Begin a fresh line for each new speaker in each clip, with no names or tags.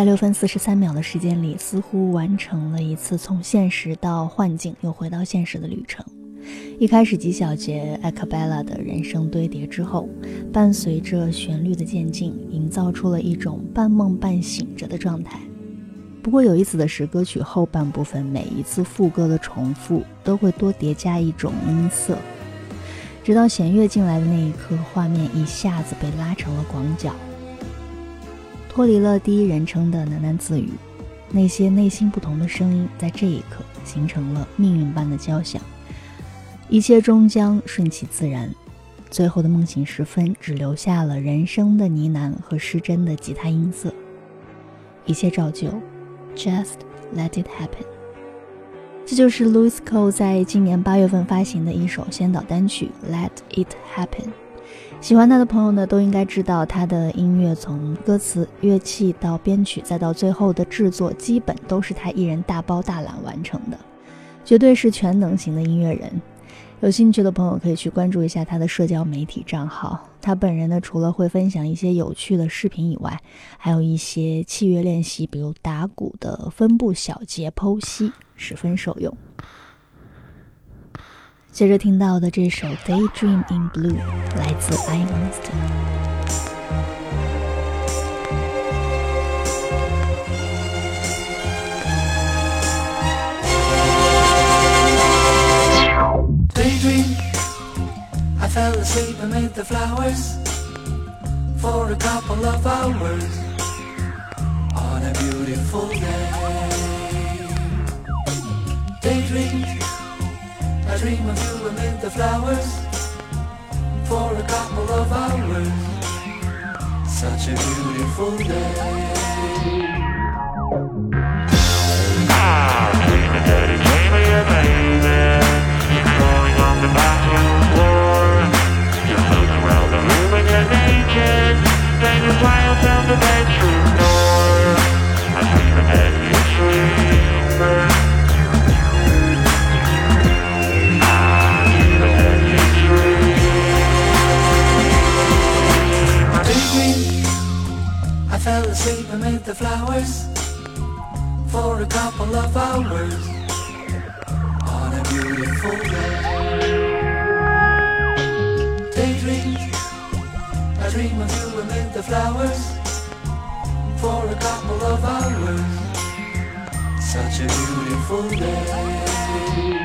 在六分四十三秒的时间里，似乎完成了一次从现实到幻境又回到现实的旅程。一开始几小节艾克贝拉的人声堆叠之后，伴随着旋律的渐进，营造出了一种半梦半醒着的状态。不过有意思的是，歌曲后半部分每一次副歌的重复都会多叠加一种音色，直到弦乐进来的那一刻，画面一下子被拉成了广角。脱离了第一人称的喃喃自语，那些内心不同的声音在这一刻形成了命运般的交响，一切终将顺其自然。最后的梦醒时分，只留下了人生的呢喃和失真的吉他音色，一切照旧，Just let it happen。这就是 Louis Cole 在今年八月份发行的一首先导单曲《Let It Happen》。喜欢他的朋友呢，都应该知道他的音乐从歌词、乐器到编曲，再到最后的制作，基本都是他一人大包大揽完成的，绝对是全能型的音乐人。有兴趣的朋友可以去关注一下他的社交媒体账号。他本人呢，除了会分享一些有趣的视频以外，还有一些器乐练习，比如打鼓的分部小节剖析，十分受用。接着听到的这首《Daydream in Blue》来自 I
Monster。Daydream, I fell asleep amid the flowers for a couple of hours on a beautiful day. Daydream. I dream of you amid the flowers for a couple of hours. Such a beautiful day.
Ah, dreaming that he came here,
fell asleep amid the flowers for a couple of hours on a beautiful day. Daydream, I dream of you amid the flowers for a couple of hours. Such a beautiful day.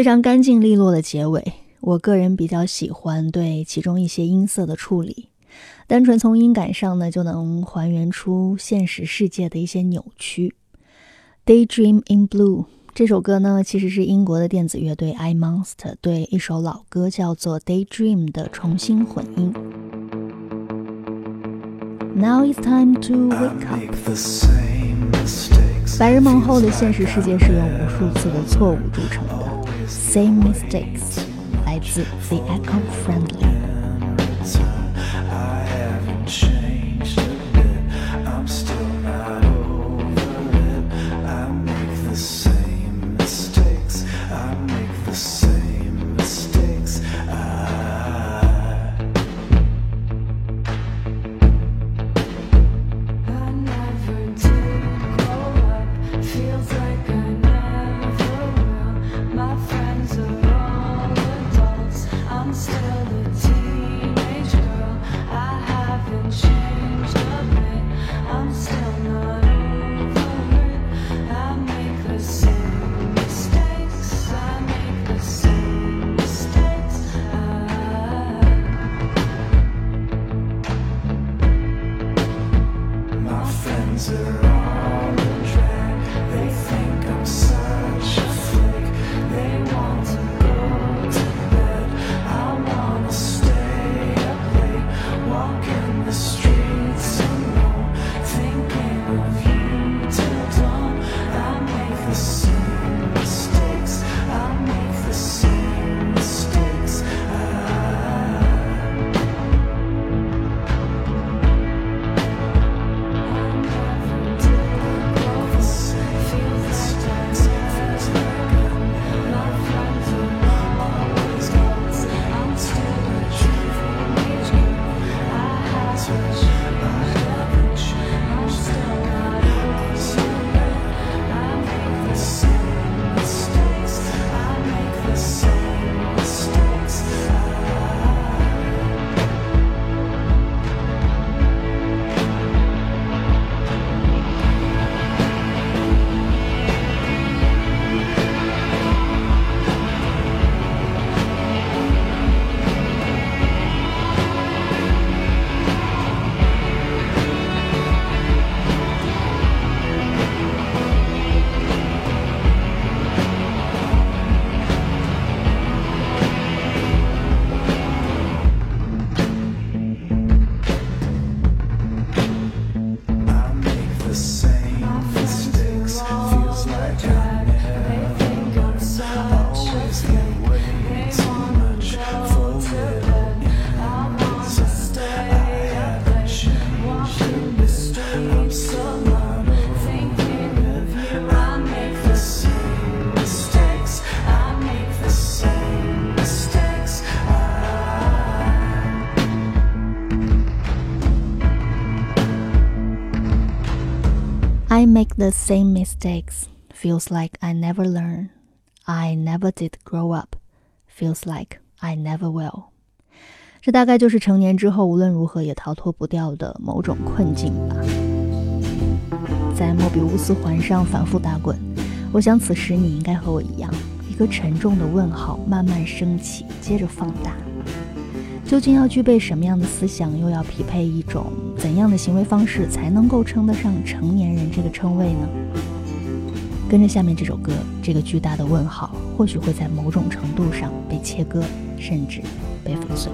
非常干净利落的结尾，
我个人比较喜欢对其中一些音色的处理，单纯从音感上呢，就能还原出现实世界的一些扭曲。Daydream in Blue 这首歌呢，其实是英国的电子乐队 I Monster 对一首老歌叫做 Daydream 的重新混音。Now it's time to wake up。白日梦后的现实世界是由无数次的错误铸成的。Same mistakes 来自 The Echo Friendly。
I make the same mistakes.
Feels like I never
learn. I never did grow up. Feels like I never will. 这大概就是成年之后无论如何也逃脱不掉的某种困境吧。在莫比乌斯环上反复打滚，我想此时你应该和我一样，一个沉重的问号慢慢升起，接着放大。究竟要具备什么样的思想，又要匹配一种怎样的行为方式，才能够称得上成年人这个称谓呢？跟着下面这首歌，这个巨大的问号，或许会在某种程度上被切割，甚至被粉碎。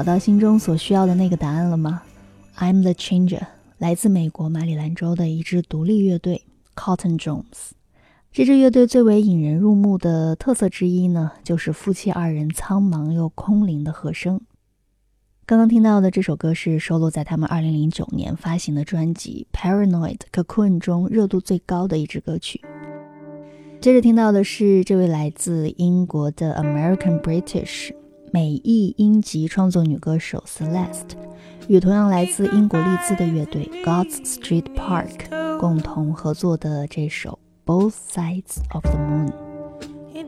找到心中所需要的那个答案了吗？I'm the Changer，来自美国马里兰州的一支独立乐队 Cotton Jones。这支乐队最为引人入目的特色之一呢，就是夫妻二人苍茫又空灵的和声。刚刚听到的这首歌是收录在他们2009年发行的专辑《Paranoid Cocoon》中热度最高的一支歌曲。接着听到的是这位来自英国的 American British 美裔英籍创作女歌手 Celeste，与同样来自英国利兹的乐队 God's Street Park 共同合作的这首《Both Sides of the Moon》。
He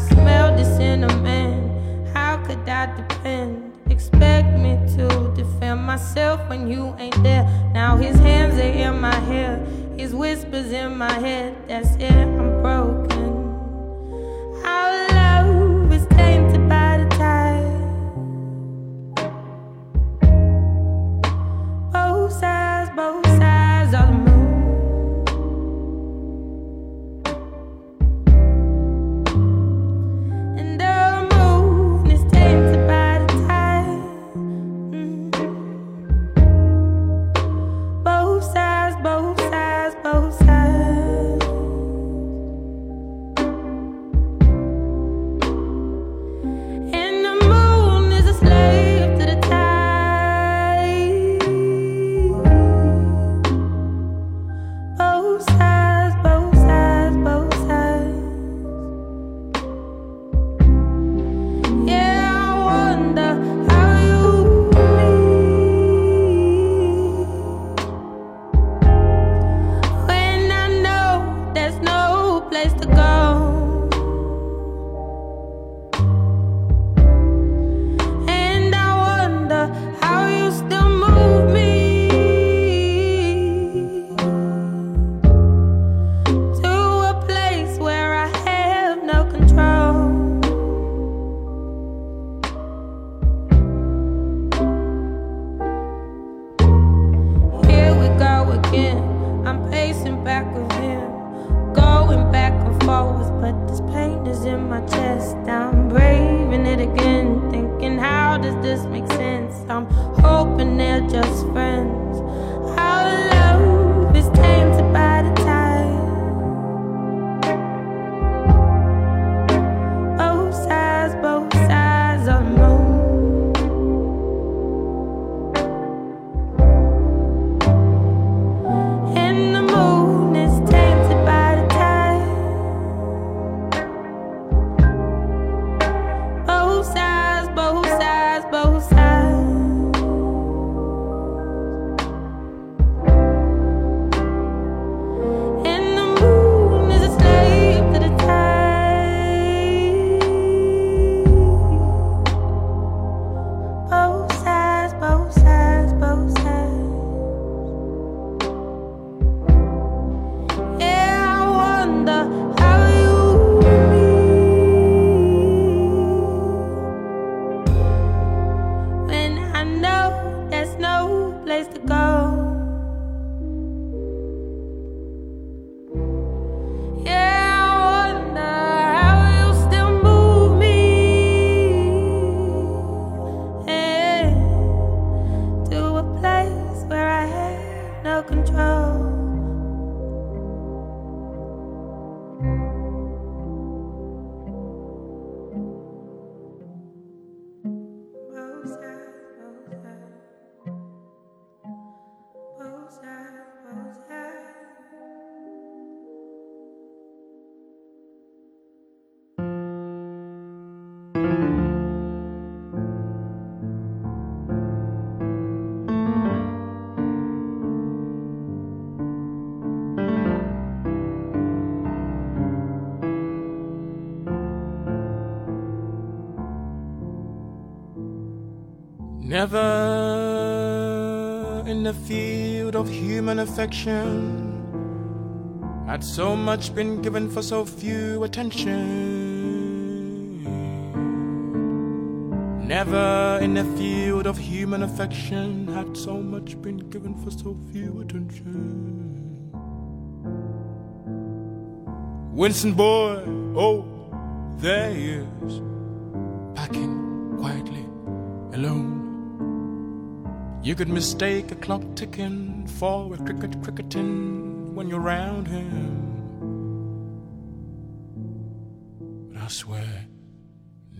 I smelled the cinnamon. How could I depend? Expect me to defend myself when you ain't there. Now his hands are in my hair, his whispers in my head. That's it, I'm broken. Our
Human affection. Had so much been given for so few attention. Never in the field of human affection had so much been given for so few attention. Winston boy, oh, there he is. Could mistake a clock ticking for a cricket cricketing when you're round him. But I swear,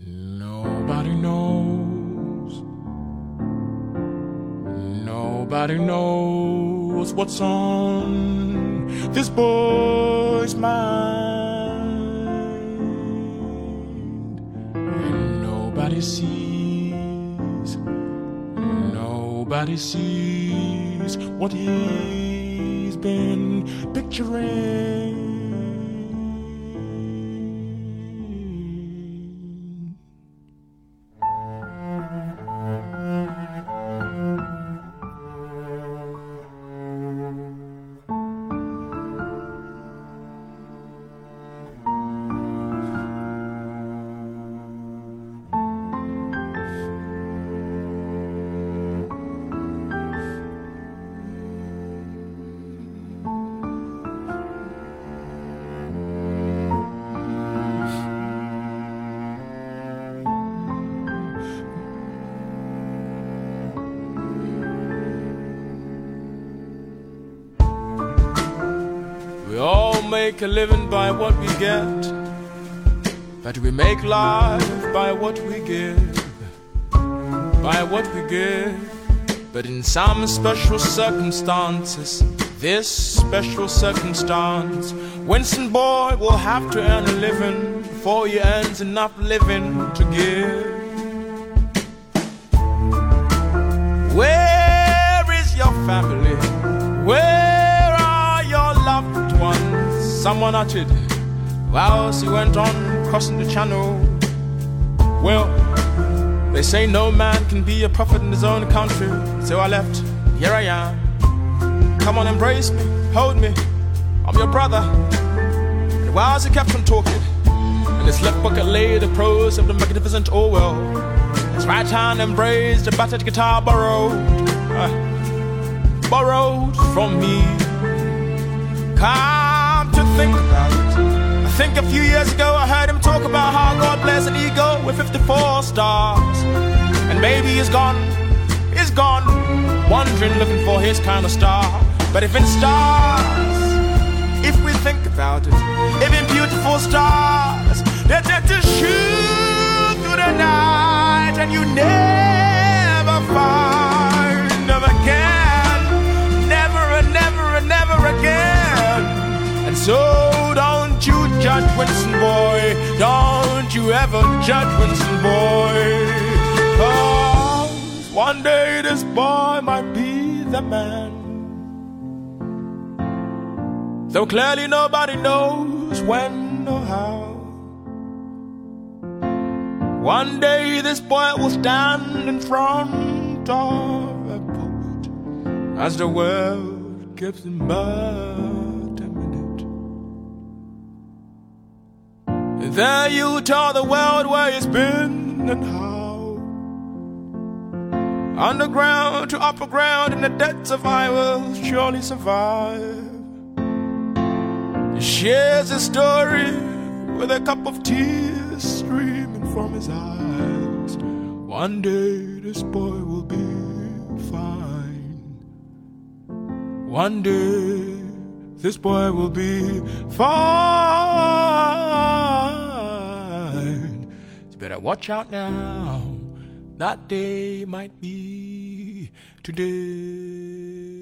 nobody knows. Nobody knows what's on this boy's mind. And nobody sees. Nobody sees what he's been picturing. Make a living by what we get, but we make life by what we give, by what we give. But in some special circumstances, this special circumstance, Winston Boy will have to earn a living before he earns enough living to give. Where is your family? Where Someone uttered whilst he went on crossing the channel. Well, they say no man can be a prophet in his own country. So I left. Here I am. Come on, embrace me, hold me. I'm your brother. And whilst he kept on talking, in his left pocket lay the prose of the magnificent Orwell. His right hand embraced a battered guitar borrowed, uh, borrowed from me. To think about it. I think a few years ago I heard him talk about how God bless an eagle with 54 stars. And maybe he's gone, he's gone, wandering looking for his kind of star. But if in stars, if we think about it, if in beautiful stars, they're to shoot through the night so don't you judge Winston boy. Don't you ever judge Winston boy. Cause one day this boy might be the man. Though clearly nobody knows when or how. One day this boy will stand in front of a pulpit as the world gives him but There you tell the world where he's been and how. Underground to upper ground in the depths of I will surely survive. He shares his story with a cup of tears streaming from his eyes. One day this boy will be fine. One day this boy will be fine. Better watch out now. That day might be today.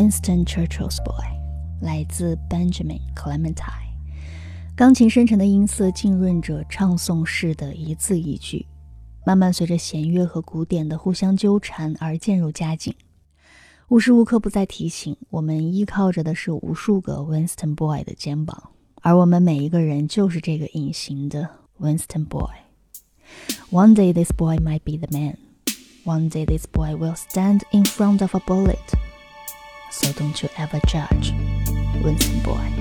Winston Churchill's Boy，来自 Benjamin Clementine。钢琴深沉的音色浸润着唱诵式的一字一句，慢慢随着弦乐和鼓点的互相纠缠而渐入佳境。
无时无刻不在提醒我们，依靠着的是无数个 Winston Boy 的肩膀，而我们每一个人就是这个隐形的 Winston Boy。One day this boy might be the man. One day this boy will stand in front of a bullet. So don't you ever judge, Winston Boy.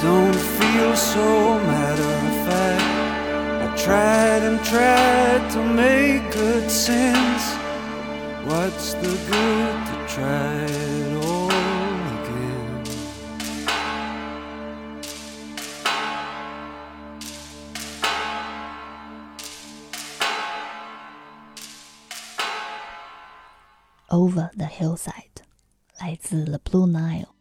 Don't feel so matter of fact. I tried and tried to make good sense. What's the good to try it all again?
Over the hillside，来自 The Blue Nile。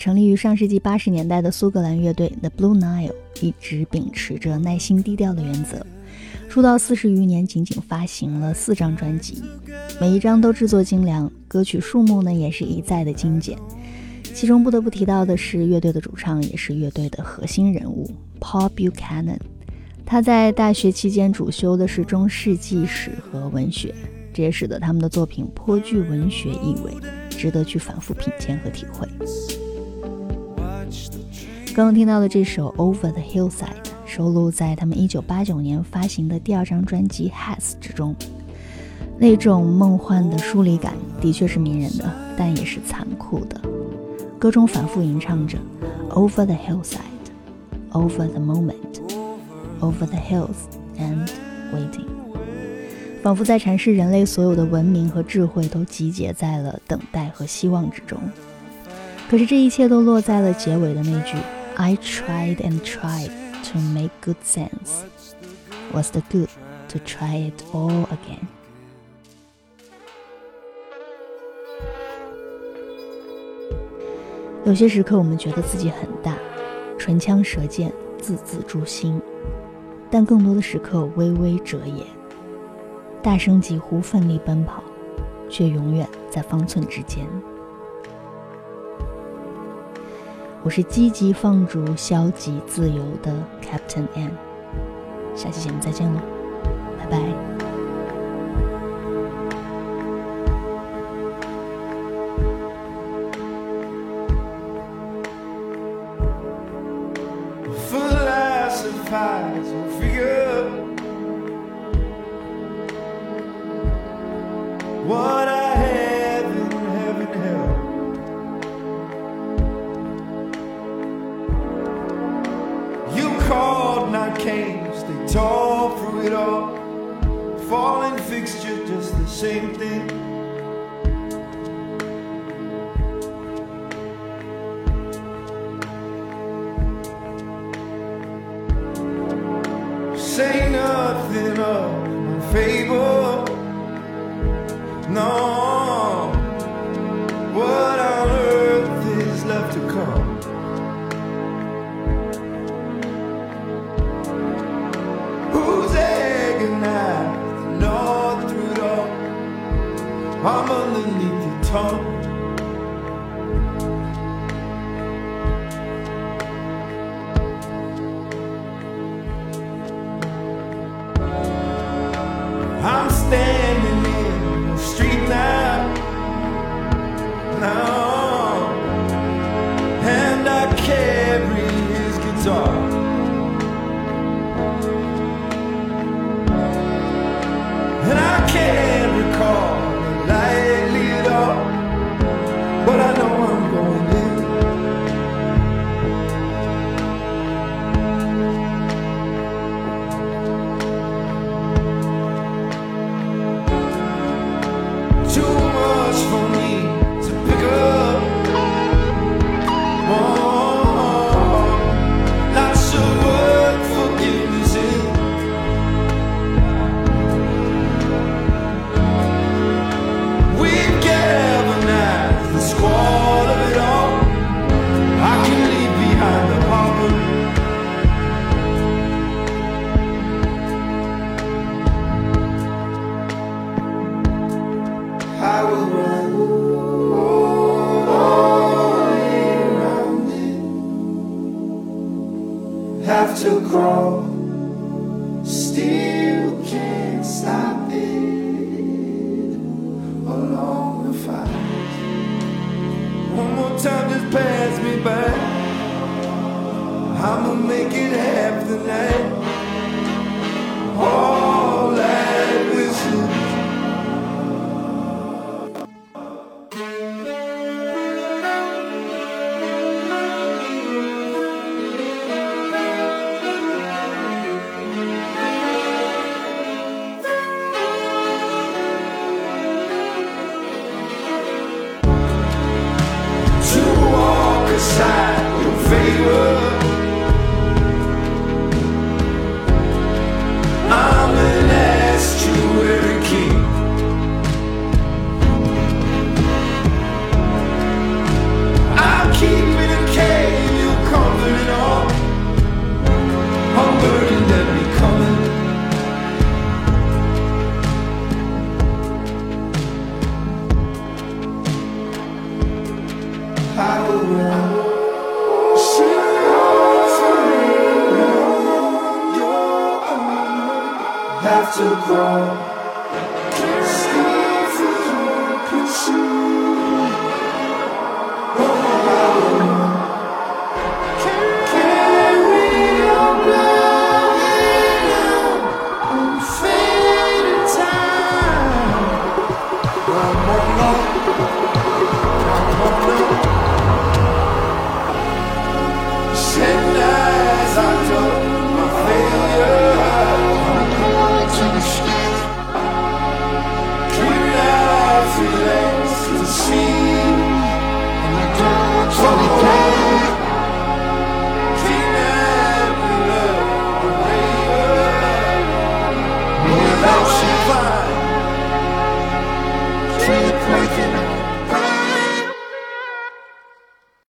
成立于上世纪八十年代的苏格兰乐队 The Blue Nile 一直秉持着耐心低调的原则，出道四十余年，仅仅发行了四张专辑，每一张都制作精良，歌曲数目呢也是一再的精简。其中不得不提到的是，乐队的主唱也是乐队的核心人物 Paul Buchanan。他在大学期间主修的是中世纪史和文学，这也使得他们的作品颇具文学意味，值得去反复品鉴和体会。刚刚听到的这首《Over the Hillside》收录在他们1989年发行的第二张专辑《Has》之中，那种梦幻的疏离感的确是迷人的，但也是残酷的。歌中反复吟唱着 “Over the hillside, over the moment, over the hills and waiting”，仿佛在阐释人类所有的文明和智慧都集结在了等待和希望之中。可是这一切都落在了结尾的那句 “I tried and tried to make good sense. Was the good to try it all again?” 有些时刻，我们觉得自己很大，唇枪舌剑，字字诛心；但更多的时刻，微微折也，大声疾呼，奋力奔跑，却永远在方寸之间。我是积极放逐、消极自由的 Captain M。下期节目再见喽，拜拜。
Nothing of my favor. No,